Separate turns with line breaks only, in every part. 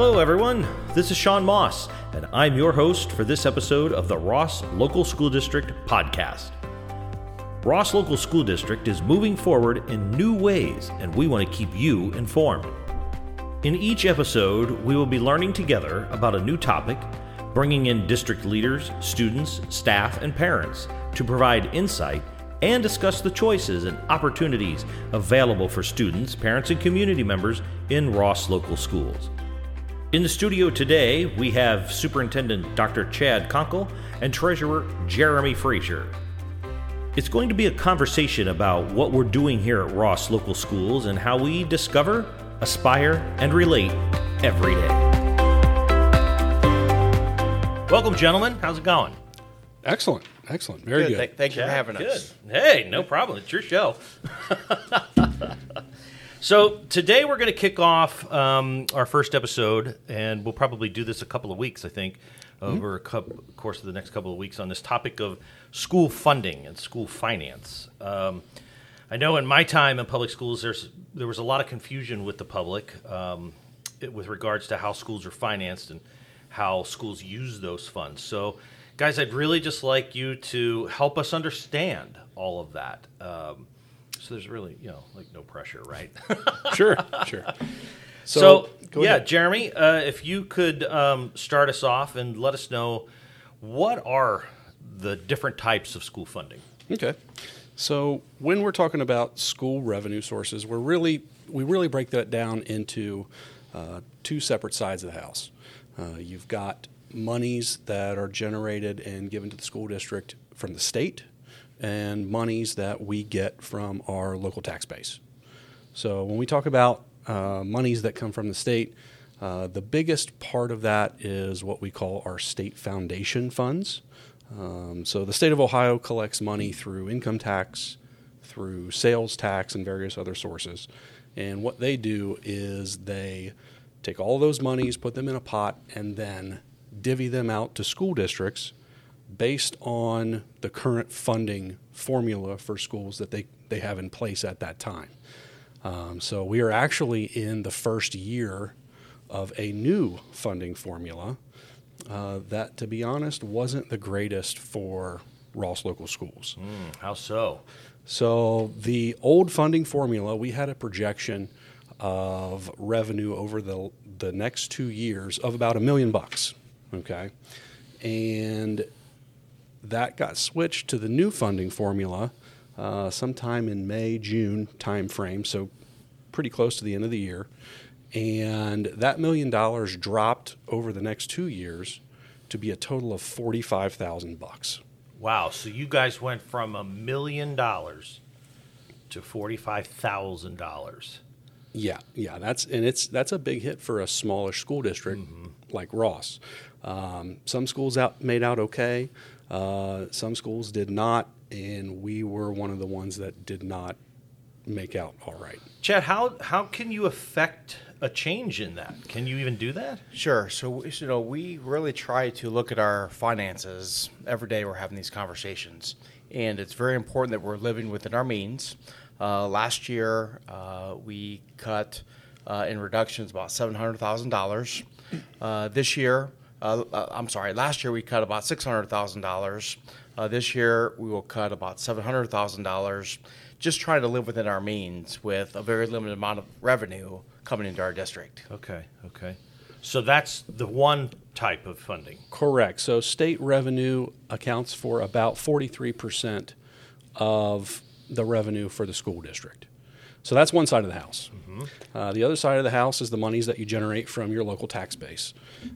Hello, everyone. This is Sean Moss, and I'm your host for this episode of the Ross Local School District podcast. Ross Local School District is moving forward in new ways, and we want to keep you informed. In each episode, we will be learning together about a new topic, bringing in district leaders, students, staff, and parents to provide insight and discuss the choices and opportunities available for students, parents, and community members in Ross Local Schools. In the studio today, we have Superintendent Dr. Chad Konkle and Treasurer Jeremy Fraizer. It's going to be a conversation about what we're doing here at Ross Local Schools and how we discover, aspire, and relate every day. Welcome, gentlemen. How's it going?
Excellent, excellent, very good.
Th- thank you for having us.
Good.
us.
Hey, no problem. It's your show. so today we're going to kick off um, our first episode, and we'll probably do this a couple of weeks, I think, over a couple, course of the next couple of weeks on this topic of school funding and school finance. Um, I know in my time in public schools, there's there was a lot of confusion with the public um, it- with regards to how schools are financed and how schools use those funds. So, guys, I'd really just like you to help us understand all of that. Um, so there's really, you know, like no pressure, right?
Sure, sure.
So,
go
yeah,
ahead.
Jeremy, uh, if you could um, start us off and let us know what are the different types of school funding.
Okay. So when we're talking about school revenue sources, we're really we really break that down into uh, two separate sides of the house. Uh, you've got monies that are generated and given to the school district from the state, and monies that we get from our local tax base. So when we talk about uh, monies that come from the state, uh, the biggest part of that is what we call our state foundation funds. Um, so the state of Ohio collects money through income tax, through sales tax, and various other sources. And what they do is they take all those monies, put them in a pot, and then divvy them out to school districts based on the current funding formula for schools that they, they have in place at that time. Um, so we are actually in the first year of a new funding formula uh, that, to be honest, wasn't the greatest for Ross local schools.
How so?
So the old funding formula, we had a projection of revenue over the the next two years of about a million bucks. Okay, and that got switched to the new funding formula uh, sometime in May June timeframe. So pretty close to the end of the year, and that million dollars dropped over the next two years to be a total of forty five thousand bucks.
Wow. So you guys went from a million dollars to forty-five thousand dollars.
Yeah, yeah, that's and it's that's a big hit for a smallish school district like Ross. Um, some schools out made out okay, uh, some schools did not, and we were one of the ones that did not make out all right.
Chad, how how can you affect a change in that? Can you even do that?
Sure. So, you know, we really try to look at our finances every day. We're having these conversations, and it's very important that we're living within our means. Uh, last year, uh, we cut uh, in reductions about seven hundred thousand dollars. Uh, this year, uh, uh, I'm sorry, last year we cut about six hundred thousand dollars. Uh, this year, we will cut about seven hundred thousand dollars. Just trying to live within our means with a very limited amount of revenue coming into our district.
Okay. Okay. So that's the one type of funding.
Correct. So state revenue accounts for about 43% of the revenue for the school district. So that's one side of the house. Uh, the other side of the house is the monies that you generate from your local tax base,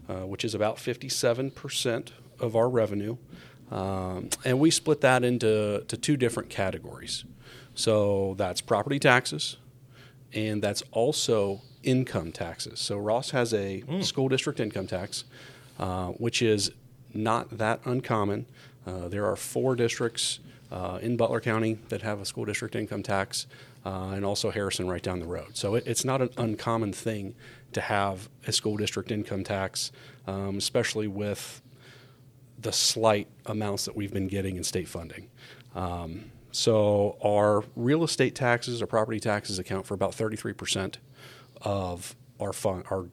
uh, which is about 57% of our revenue. Um, and we split that into to two different categories. So that's property taxes, and that's also income taxes. So Ross has a school district income tax, uh, which is not that uncommon. Uh, there are four districts uh, in Butler County that have a school district income tax, uh, and also Harrison right down the road. So it, it's not an uncommon thing to have a school district income tax, um, especially with the slight amounts that we've been getting in state funding. Um, so our real estate taxes, our property taxes account for about 33% of our fund, our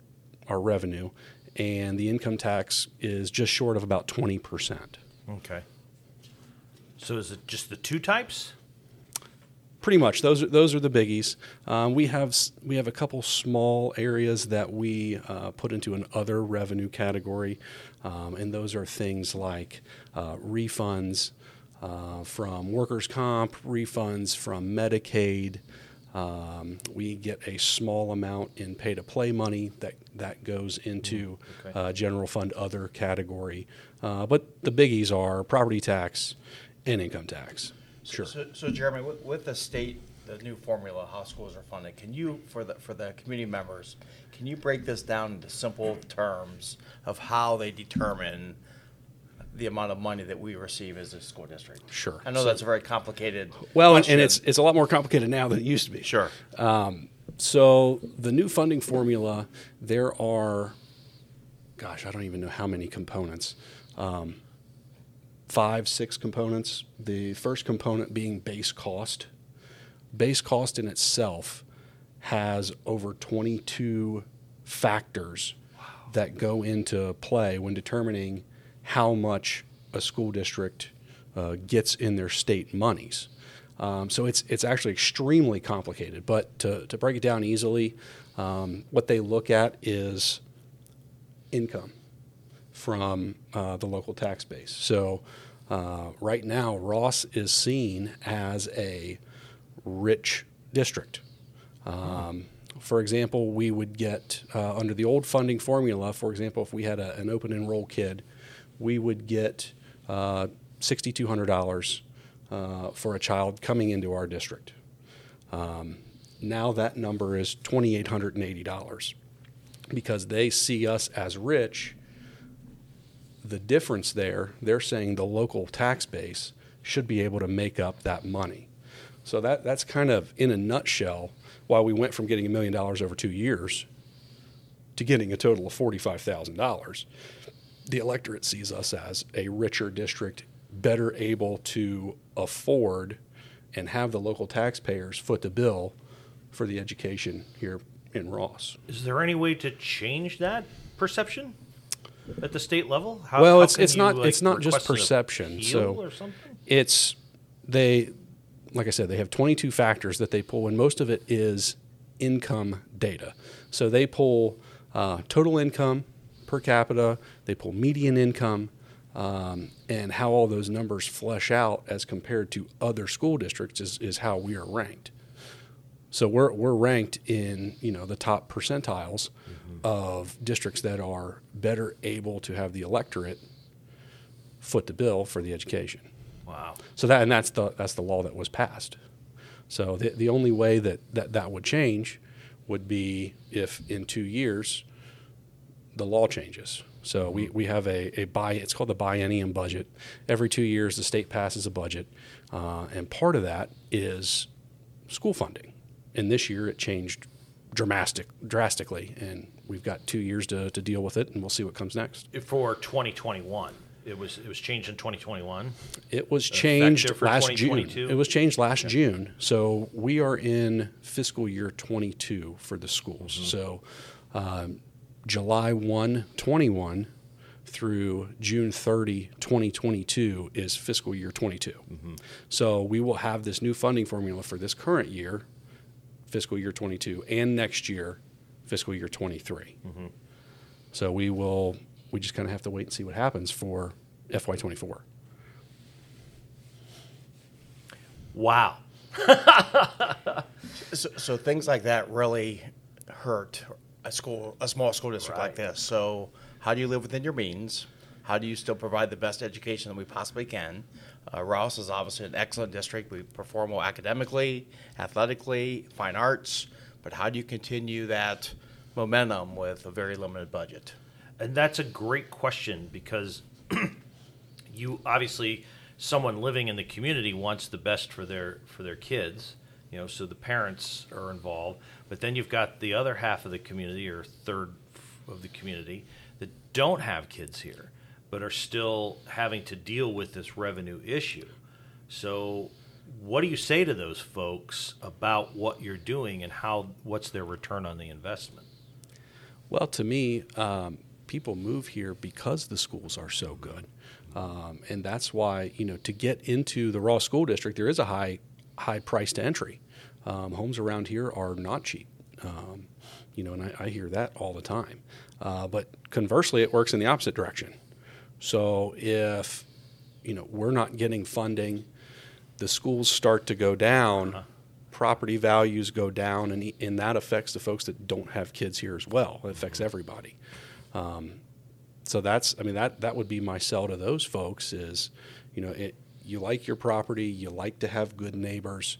our revenue, and the income tax is just short of about 20%.
Okay. So is it just the two types?
Pretty much, those are, those are the biggies. Um, we have we have a couple small areas that we uh, put into an other revenue category, um, and those are things like uh, refunds uh, from workers' comp, refunds from Medicaid. Um, we get a small amount in pay to play money that that goes into
okay.
uh, general fund other category. Uh, but the biggies are property tax and income tax. Sure.
So, so Jeremy, with, with the state, the new formula, how schools are funded, can you, for the, for the community members, can you break this down into simple terms of how they determine the amount of money that we receive as a school district?
Sure.
I know
So-
that's a very complicated.
Well, and, and
question.
it's it's a lot more complicated now than it used to be.
Sure.
So the new funding formula, there are, gosh, I don't even know how many components. Um, five, six components. The first component being base cost. Base cost in itself has over 22 factors that go into play when determining how much a school district uh, gets in their state monies. Um, so it's it's actually extremely complicated. But to, to break it down easily, um, what they look at is income from uh, the local tax base. So uh, right now, Ross is seen as a rich district. Um, for example, we would get uh, under the old funding formula. For example, if we had a, an open enroll kid, we would get uh, sixty-two hundred dollars uh, for a child coming into our district. Um, now that number is twenty-eight hundred and eighty dollars because they see us as rich. The difference there, they're saying the local tax base should be able to make up that money. So that, that's kind of in a nutshell why we went from getting a million dollars over two years to getting a total of $45,000. The electorate sees us as a richer district, better able to afford and have the local taxpayers foot the bill for the education here in Ross.
Is there any way to change that perception at the state level? How,
Well,
how
it's- it's not-
like,
it's not just perception, so- it's they like i said they have 22 factors that they pull and most of it is income data. So they pull uh, total income per capita they pull median income um, and how all those numbers flesh out as compared to other school districts is, is how we are ranked. So we're, we're ranked in you know the top percentiles of districts that are better able to have the electorate foot the bill for the education
Wow.
so that and that's the that's the law that was passed. So the the only way that that, that would change would be if in two years the law changes. So we, we have a, a bi it's called the biennium budget. Every two years the state passes a budget, uh, and part of that is school funding. And this year it changed dramatic drastically, and we've got two years to, to deal with it, and we'll see what comes next.
For 2021, it was it was changed in 2021.
It was changed
for
last June. It was changed last June. So we are in fiscal year 22 for the schools.
Mm-hmm.
So um, July 1, 21 through June 30, 2022 is fiscal year 22.
Mm-hmm.
So we will have this new funding formula for this current year, fiscal year 22, and next year, fiscal year 23.
Mm-hmm.
So we will, we just kind of have to wait and see what happens for FY24.
Wow.
So, so things like that really hurt a school, a small school district like this. So, how do you live within your means? How do you still provide the best education that we possibly can? Uh, Ross is obviously an excellent district. We perform well academically, athletically, fine arts. But how do you continue that momentum with a very limited budget?
And that's a great question because you obviously someone living in the community wants the best for their for their kids, you know, so the parents are involved. But then you've got the other half of the community or third of the community that don't have kids here, but are still having to deal with this revenue issue. So what do you say to those folks about what you're doing and how what's their return on the investment?
Well, to me, um, people move here because the schools are so good. Um, and that's why, you know, to get into the Ross School District, there is a high, high price to entry. Um, homes around here are not cheap. Um, you know, and I, I, hear that all the time. Uh, but conversely, it works in the opposite direction. So if, you know, we're not getting funding, the schools start to go down. Uh-huh property values go down, and, and that affects the folks that don't have kids here as well. It affects everybody. Um, so that's, I mean, that, that would be my sell to those folks is, you know, it, you like your property, you like to have good neighbors,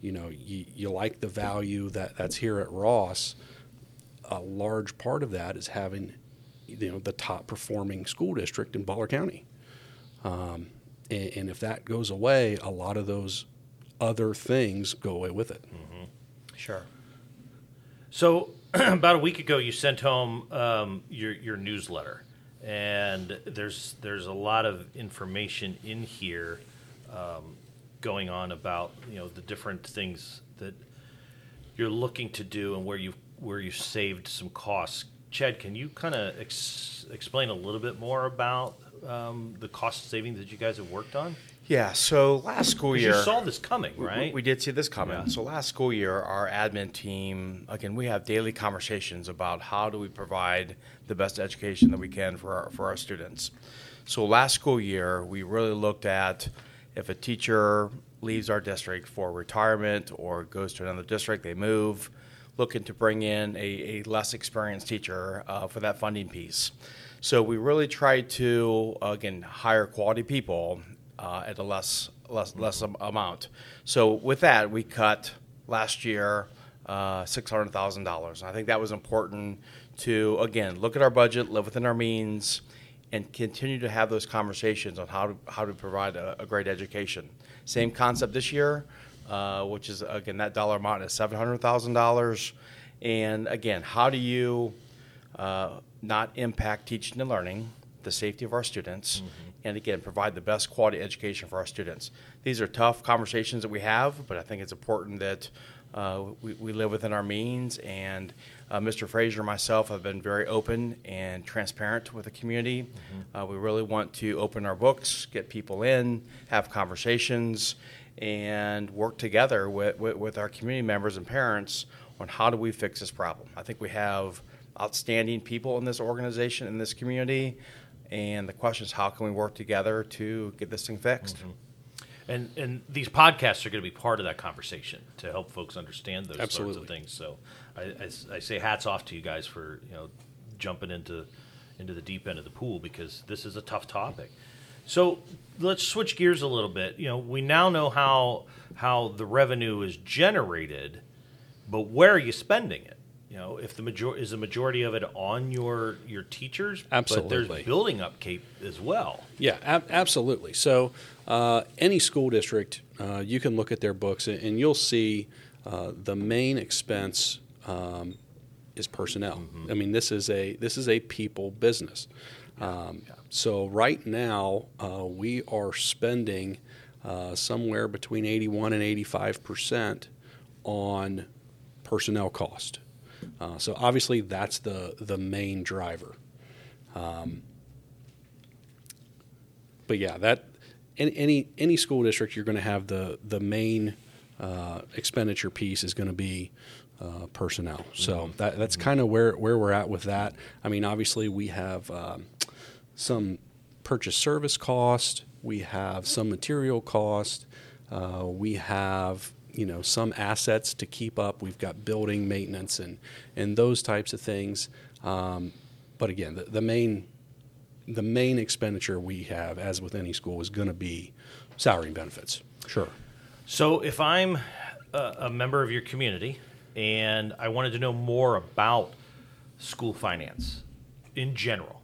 you know, you, you like the value that, that's here at Ross. A large part of that is having, you know, the top performing school district in Butler County. Um, and, and, if that goes away, a lot of those other things go away with it. Mm-hmm.
Sure.
So, about a week ago, you sent home um, your your newsletter, and there's there's a lot of information in here um, going on about you know the different things that you're looking to do and where you where you saved some costs. Chad, can you kind of ex- explain a little bit more about um, the cost savings that you guys have worked on?
Yeah, so last school year.
You saw this coming, right?
We, we did see this coming. Yeah. So last school year, our admin team, again, we have daily conversations about how do we provide the best education that we can for our, for our students. So last school year, we really looked at if a teacher leaves our district for retirement or goes to another district, they move, looking to bring in a, a less experienced teacher uh, for that funding piece. So we really tried to, again, hire quality people uh, at a less less less amount. So with that, we cut last year uh, six hundred thousand dollars. I think that was important to again look at our budget, live within our means, and continue to have those conversations on how to how to provide a, a great education. Same concept this year, uh, which is again that dollar amount is seven hundred thousand dollars. And again, how do you uh, not impact teaching and learning, the safety of our students, mm-hmm and again provide the best quality education for our students. These are tough conversations that we have, but I think it's important that uh, we, we, live within our means. And uh, Mr. Fraizer and myself have been very open and transparent with the community. Mm-hmm. Uh, we really want to open our books, get people in, have conversations, and work together with, with, with our community members and parents on how do we fix this problem. I think we have outstanding people in this organization, in this community. And the question is, how can we work together to get this thing fixed? Mm-hmm.
And and these podcasts are going to be part of that conversation to help folks understand those
Absolutely.
sorts of things. So I, I, I, say hats off to you guys for you know jumping into into the deep end of the pool because this is a tough topic. So let's switch gears a little bit. You know, we now know how how the revenue is generated, but where are you spending it? You know, if the major is the majority of it on your your teachers,
absolutely.
But there's building up Cape as well.
Yeah, ab- absolutely. So uh, any school district, uh, you can look at their books and you'll see uh, the main expense um, is personnel. Mm-hmm. I mean, this is a this is a people business. Um, yeah. So right now uh, we are spending uh, somewhere between 81 and 85 percent on personnel cost. Uh, so obviously that's the the main driver. Um, but yeah, that in any any school district you're going to have the the main uh, expenditure piece is going to be uh, personnel. So mm-hmm. that, that's mm-hmm. kind of where where we're at with that. I mean, obviously we have um, some purchase service cost, we have some material cost, uh, we have you know some assets to keep up. We've got building maintenance and and those types of things. Um, but again, the, the main the main expenditure we have, as with any school, is going to be salary and benefits. Sure.
So if I'm a, a member of your community and I wanted to know more about school finance in general,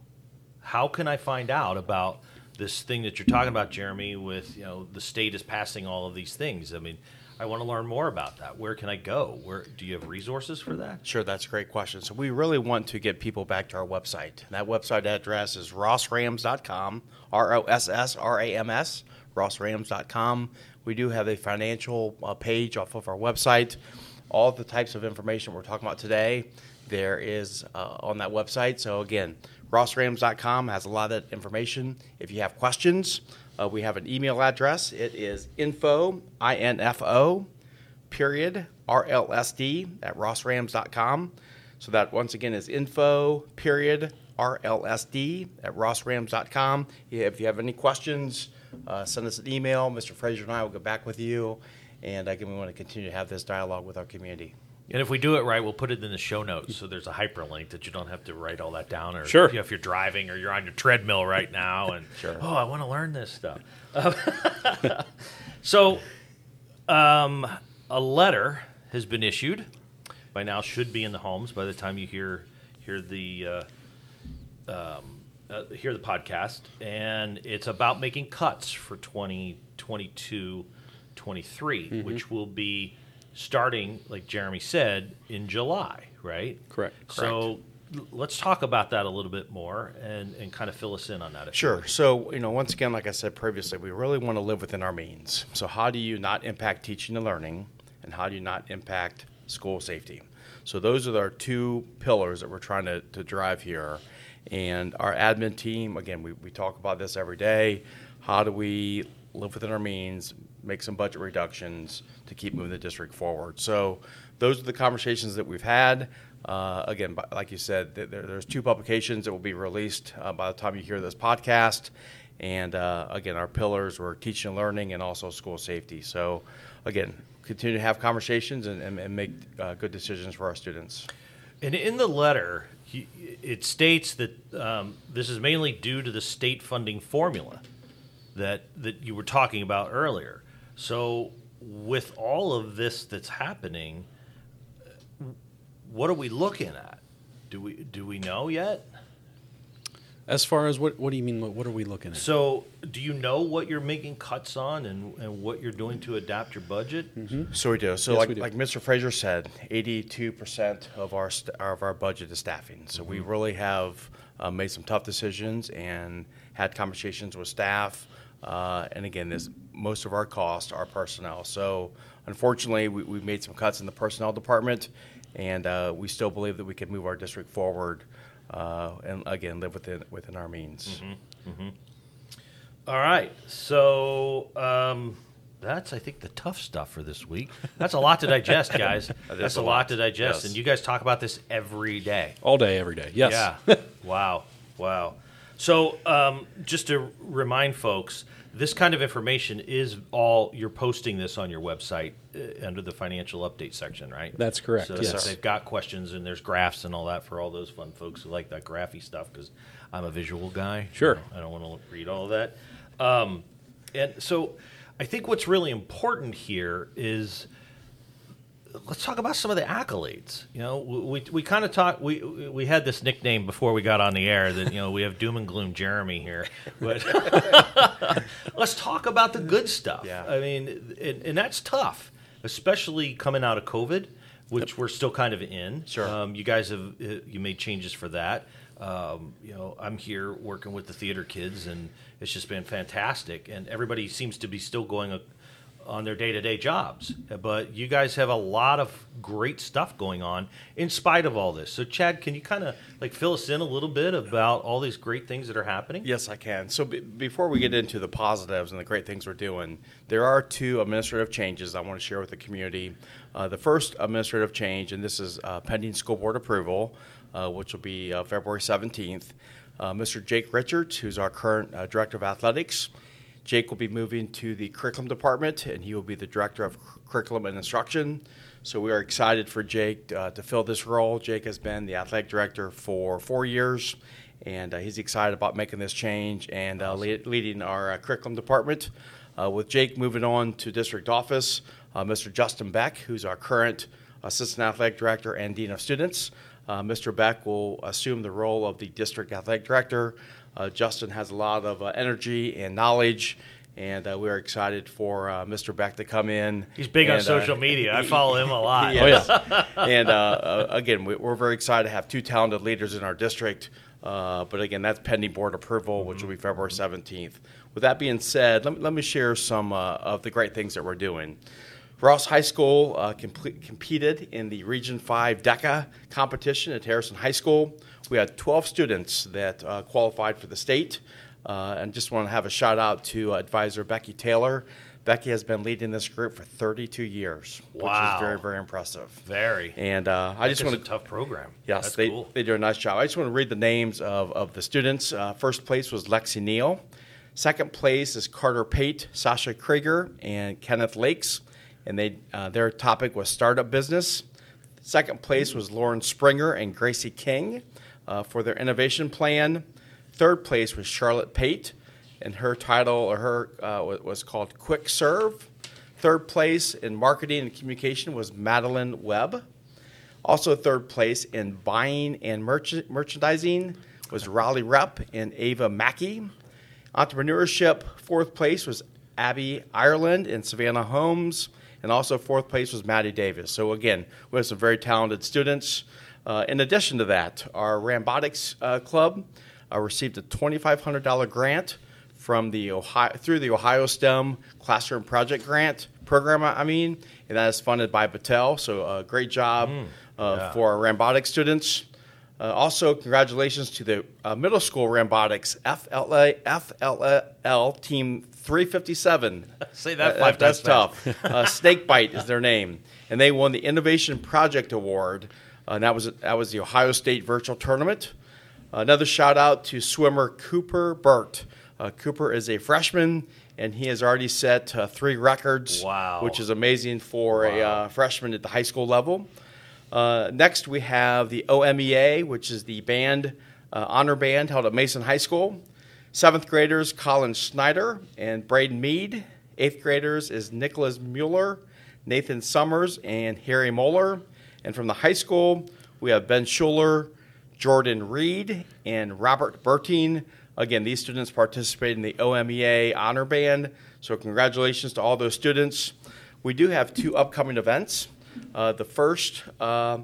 how can I find out about this thing that you're talking about, Jeremy? With you know the state is passing all of these things. I mean, I want to learn more about that. Where can I go? Where do you have resources for that?
Sure, that's a great question. So we really want to get people back to our website. That website address is rossrams.com, R O S S R A M S, rossrams.com. We do have a financial uh, page off of our website. All the types of information we're talking about today, there is uh, on that website. So again, rossrams.com has a lot of that information. If you have questions, uh, we have an email address. It is info, I-N-F-O, period, R-L-S-D at rossrams.com. So that once again is info, period, R-L-S-D at rossrams.com. If you have any questions, uh, send us an email. Mr. Fraizer and I will get back with you. And again, we want to continue to have this dialogue with our community.
And if we do it right, we'll put it in the show notes. So there's a hyperlink that you don't have to write all that down. Or
Sure.
you know, if you're driving or you're on your treadmill right now and,
Sure.
oh, I want to learn this stuff. So um, a letter has been issued. By now, should be in the homes by the time you hear hear the uh, um, uh, hear the podcast, and it's about making cuts for 2022 23, which will be starting, like Jeremy said, in July, right?
Correct.
So l- let's talk about that a little bit more and, and kind of fill us in on that.
Sure. So, you know, once again, like I said previously, we really want to live within our means. So, how do you not impact teaching and learning, and how do you not impact school safety? So, those are our two pillars that we're trying to, to drive here. And our admin team, again, we, we talk about this every day. How do we live within our means, make some budget reductions to keep moving the district forward? So, those are the conversations that we've had. Uh, again, like you said, there, there's two publications that will be released uh, by the time you hear this podcast. And uh, again, our pillars were teaching and learning and also school safety. So, again, continue to have conversations and, and, and make uh, good decisions for our students.
And in the letter, it states that um, this is mainly due to the state funding formula that that you were talking about earlier. So, with all of this that's happening, what are we looking at? Do we do we know yet?
As far as what, what do you mean? What, what are we looking at?
So, do you know what you're making cuts on and, and what you're doing to adapt your budget?
So we do. So
Yes,
like
we do.
like Mr. Fraizer said, 82% of our st- of our budget is staffing. So we really have uh, made some tough decisions and had conversations with staff. Uh, and again, this most of our costs are personnel. So unfortunately, we, we made some cuts in the personnel department, and uh, we still believe that we can move our district forward. Uh, and again, live within within our means.
All right. So um, that's, I think, the tough stuff for this week. That's a lot to digest, guys. that's
a
a lot.
lot.
to digest.
Yes.
And you guys talk about this every day.
All day, every day. Yes.
Yeah. wow. Wow. So um, just to remind folks, this kind of information is all you're posting this on your website uh, under the financial update section, right?
That's correct,
So
yes.
if they've got questions and there's graphs and all that for all those fun folks who like that graphy stuff because I'm a visual guy.
Sure.
I don't want to read all of that. Um, and so I think what's really important here is let's talk about some of the accolades. You know, we we kind of talked. We we had this nickname before we got on the air that you know we have doom and gloom Jeremy here, but let's talk about the good stuff.
Yeah.
I mean, and, and that's tough, especially coming out of COVID, which we're still kind of in.
Sure.
Um, you guys have uh, you made changes for that. Um, you know, I'm here working with the theater kids, and it's just been fantastic. And everybody seems to be still going a, on their day to day jobs. But you guys have a lot of great stuff going on in spite of all this. So, Chad, can you kind of like fill us in a little bit about all these great things that are happening?
Yes, I can. So be before we get into the positives and the great things we're doing, there are two administrative changes I want to share with the community. Uh, the first administrative change, and this is uh, pending school board approval, uh, which will be uh, February 17th. Uh, Mr. Jake Richards, who's our current uh, director of athletics, Jake will be moving to the curriculum department, and he will be the director of curriculum and instruction. So we are excited for Jake uh, to fill this role. Jake has been the athletic director for four years, and uh, he's excited about making this change and uh, lead, leading our uh, curriculum department. Uh, with Jake moving on to district office, uh, Mr. Justin Beck, who's our current assistant athletic director and dean of students, uh, Mr. Beck will assume the role of the district athletic director. Uh, Justin has a lot of uh, energy and knowledge, and uh, we're excited for uh, Mr. Beck to come in.
He's big on
and, uh,
social media. I follow him a lot.
Oh, yeah.
and uh, uh, again, we, we're very excited to have two talented leaders in our district. Uh, but again, that's pending board approval, which will be February 17th. With that being said, let me, let me share some uh, of the great things that we're doing. Ross High School uh, complete, competed in the Region 5 DECA competition at Harrison High School. We had 12 students that uh, qualified for the state. Uh, and just want to have a shout out to advisor Becky Taylor. Becky has been leading this group for 32 years, which is very, very impressive.
Very.
And uh, I just want
a
to
tough program.
Yes,
That's
they,
cool.
they do a nice job. I just want to read the names of, of the students. Uh, first place was Lexi Neal. Second place is Carter Pate, Sasha Krieger, and Kenneth Lakes. And they uh, their topic was startup business. Second place was Lauren Springer and Gracie King uh, for their innovation plan. Third place was Charlotte Pate, and her title or her uh, was called Quick Serve. Third place in marketing and communication was Madeline Webb. Also, third place in buying and merch- merchandising was Raleigh Rep and Ava Mackey. Entrepreneurship, fourth place was Abby Ireland and Savannah Holmes. And also, fourth place was Maddie Davis. So, again, we have some very talented students. Uh, in addition to that, our Rambotics uh, Club uh, received a $2,500 grant from the Ohio through the Ohio STEM Classroom Project Grant program. I mean, and that is funded by Battelle. So, uh, great job uh,
yeah.
for our Rambotics students. Uh, also, congratulations to the uh, middle school Rambotics FLA, FLL Team 357.
Say that five
That's tough. uh, Snakebite is their name, and they won the Innovation Project Award. Uh, and that was that was the Ohio State Virtual Tournament. Another shout out to swimmer Cooper Burt. Uh, Cooper is a freshman, and he has already set uh, three records,
Wow.
which is amazing for a uh, freshman at the high school level. Uh, next, we have the OMEA, which is the band uh, honor band held at Mason High School. Seventh graders Colin Schneider and Braden Mead. Eighth graders is Nicholas Mueller, Nathan Summers, and Harry Moeller. And from the high school, we have Ben Schuler, Jordan Reed, and Robert Bertine. Again, these students participate in the OMEA honor band. So, congratulations to all those students. We do have two upcoming events. Uh, the first uh,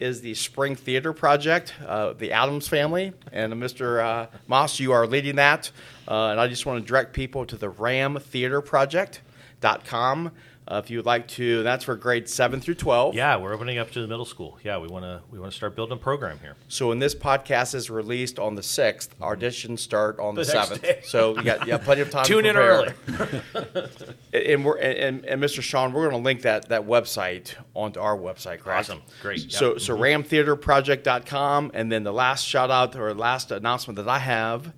is the Spring Theater Project, uh, the Addams family, and Mr. Uh, Moss, you are leading that. Uh, and I just want to direct people to the ramtheaterproject.com uh, if you would like to. That's for grades 7 through 12.
Yeah, we're opening up to the middle school. Yeah, we want to we want to start building a program here.
So when this podcast is released on the 6th, auditions start on the, 7th. So you got, you got plenty of time to
Tune
in
early.
And, we're, and, and Mr. Sean, we're going to link that, that website onto our website, correct?
Awesome. Great.
So,
Yeah.
so ramtheaterproject.com. And then the last shout out or last announcement that I have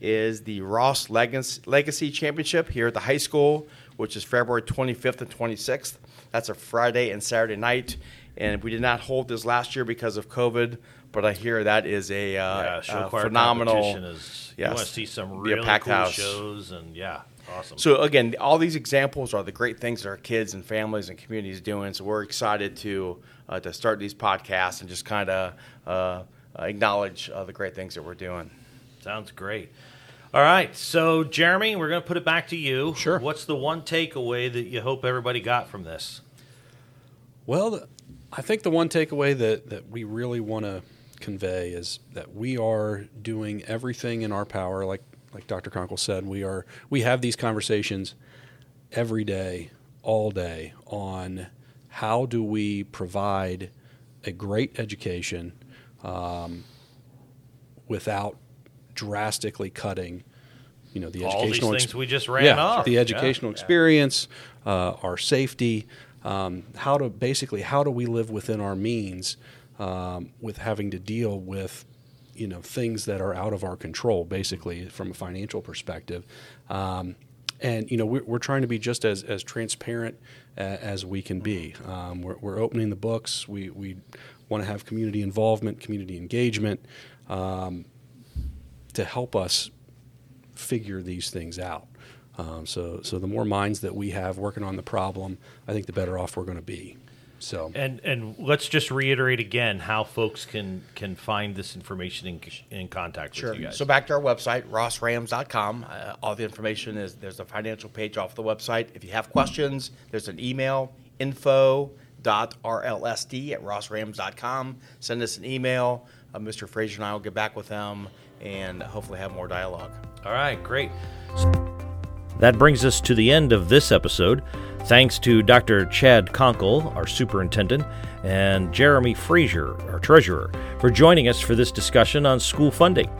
is the Ross Legacy, Legacy Championship here at the high school, which is February 25th and 26th. That's a Friday and Saturday night. And we did not hold this last year because of COVID, but I hear that is a, uh,
yeah, show
uh,
choir
phenomenal.
is. You want to see some really cool
house.
shows and yeah, awesome.
So again, all these examples are the great things that our kids and families and communities doing. So we're excited to uh, to start these podcasts and just kind of uh, acknowledge uh, the great things that we're doing.
Sounds great. All right, so Jeremy, we're going to put it back to you.
Sure.
What's the one takeaway that you hope everybody got from this?
Well, I think the one takeaway that, that we really want to convey is that we are doing everything in our power. Like like Dr. Konkle said, we are we have these conversations every day, all day on how do we provide a great education um, without drastically cutting, you know, the
All
educational ex-
things we just ran
yeah,
off.
the educational
Yeah.
experience, uh, our safety, um, how to basically how do we live within our means um, with having to deal with you know things that are out of our control, basically from a financial perspective. Um, and you know we're, we're trying to be just as, as transparent as we can be. Um, we're, we're opening the books. We, we want to have community involvement, community engagement um, to help us figure these things out. Um, so, so the more minds that we have working on the problem, I think the better off we're going to be. So,
And and let's just reiterate again how folks can can find this information in, in contact with you guys.
So back to our website, rossrams.com. Uh, all the information is there's a financial page off the website. If you have questions, there's an email info.rlsd at rossrams.com. Send us an email. Uh, Mr. Fraizer and I will get back with them and hopefully have more dialogue.
All right, great. That brings us to the end of this episode. Thanks to Dr. Chad Konkle, our superintendent, and Jeremy Fraizer, our treasurer, for joining us for this discussion on school funding.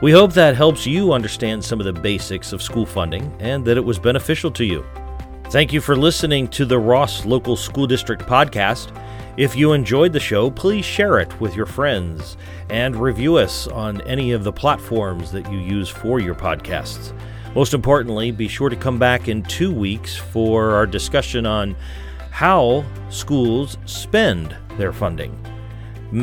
We hope that helps you understand some of the basics of school funding and that it was beneficial to you. Thank you for listening to the Ross Local School District podcast. If you enjoyed the show, please share it with your friends and review us on any of the platforms that you use for your podcasts. Most importantly, be sure to come back in two weeks for our discussion on how schools spend their funding.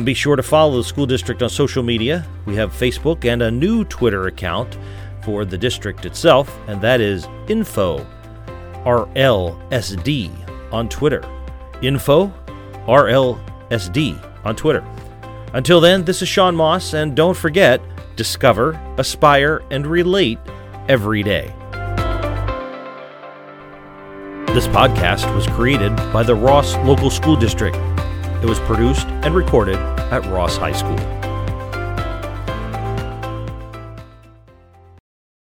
Be sure to follow the school district on social media. We have Facebook and a new Twitter account for the district itself, and that is Info RLSD on Twitter. Info RLSD on Twitter. Until then, this is Sean Moss, and don't forget discover, aspire, and relate every day. This podcast was created by the Ross Local School District. It was produced and recorded at Ross High School.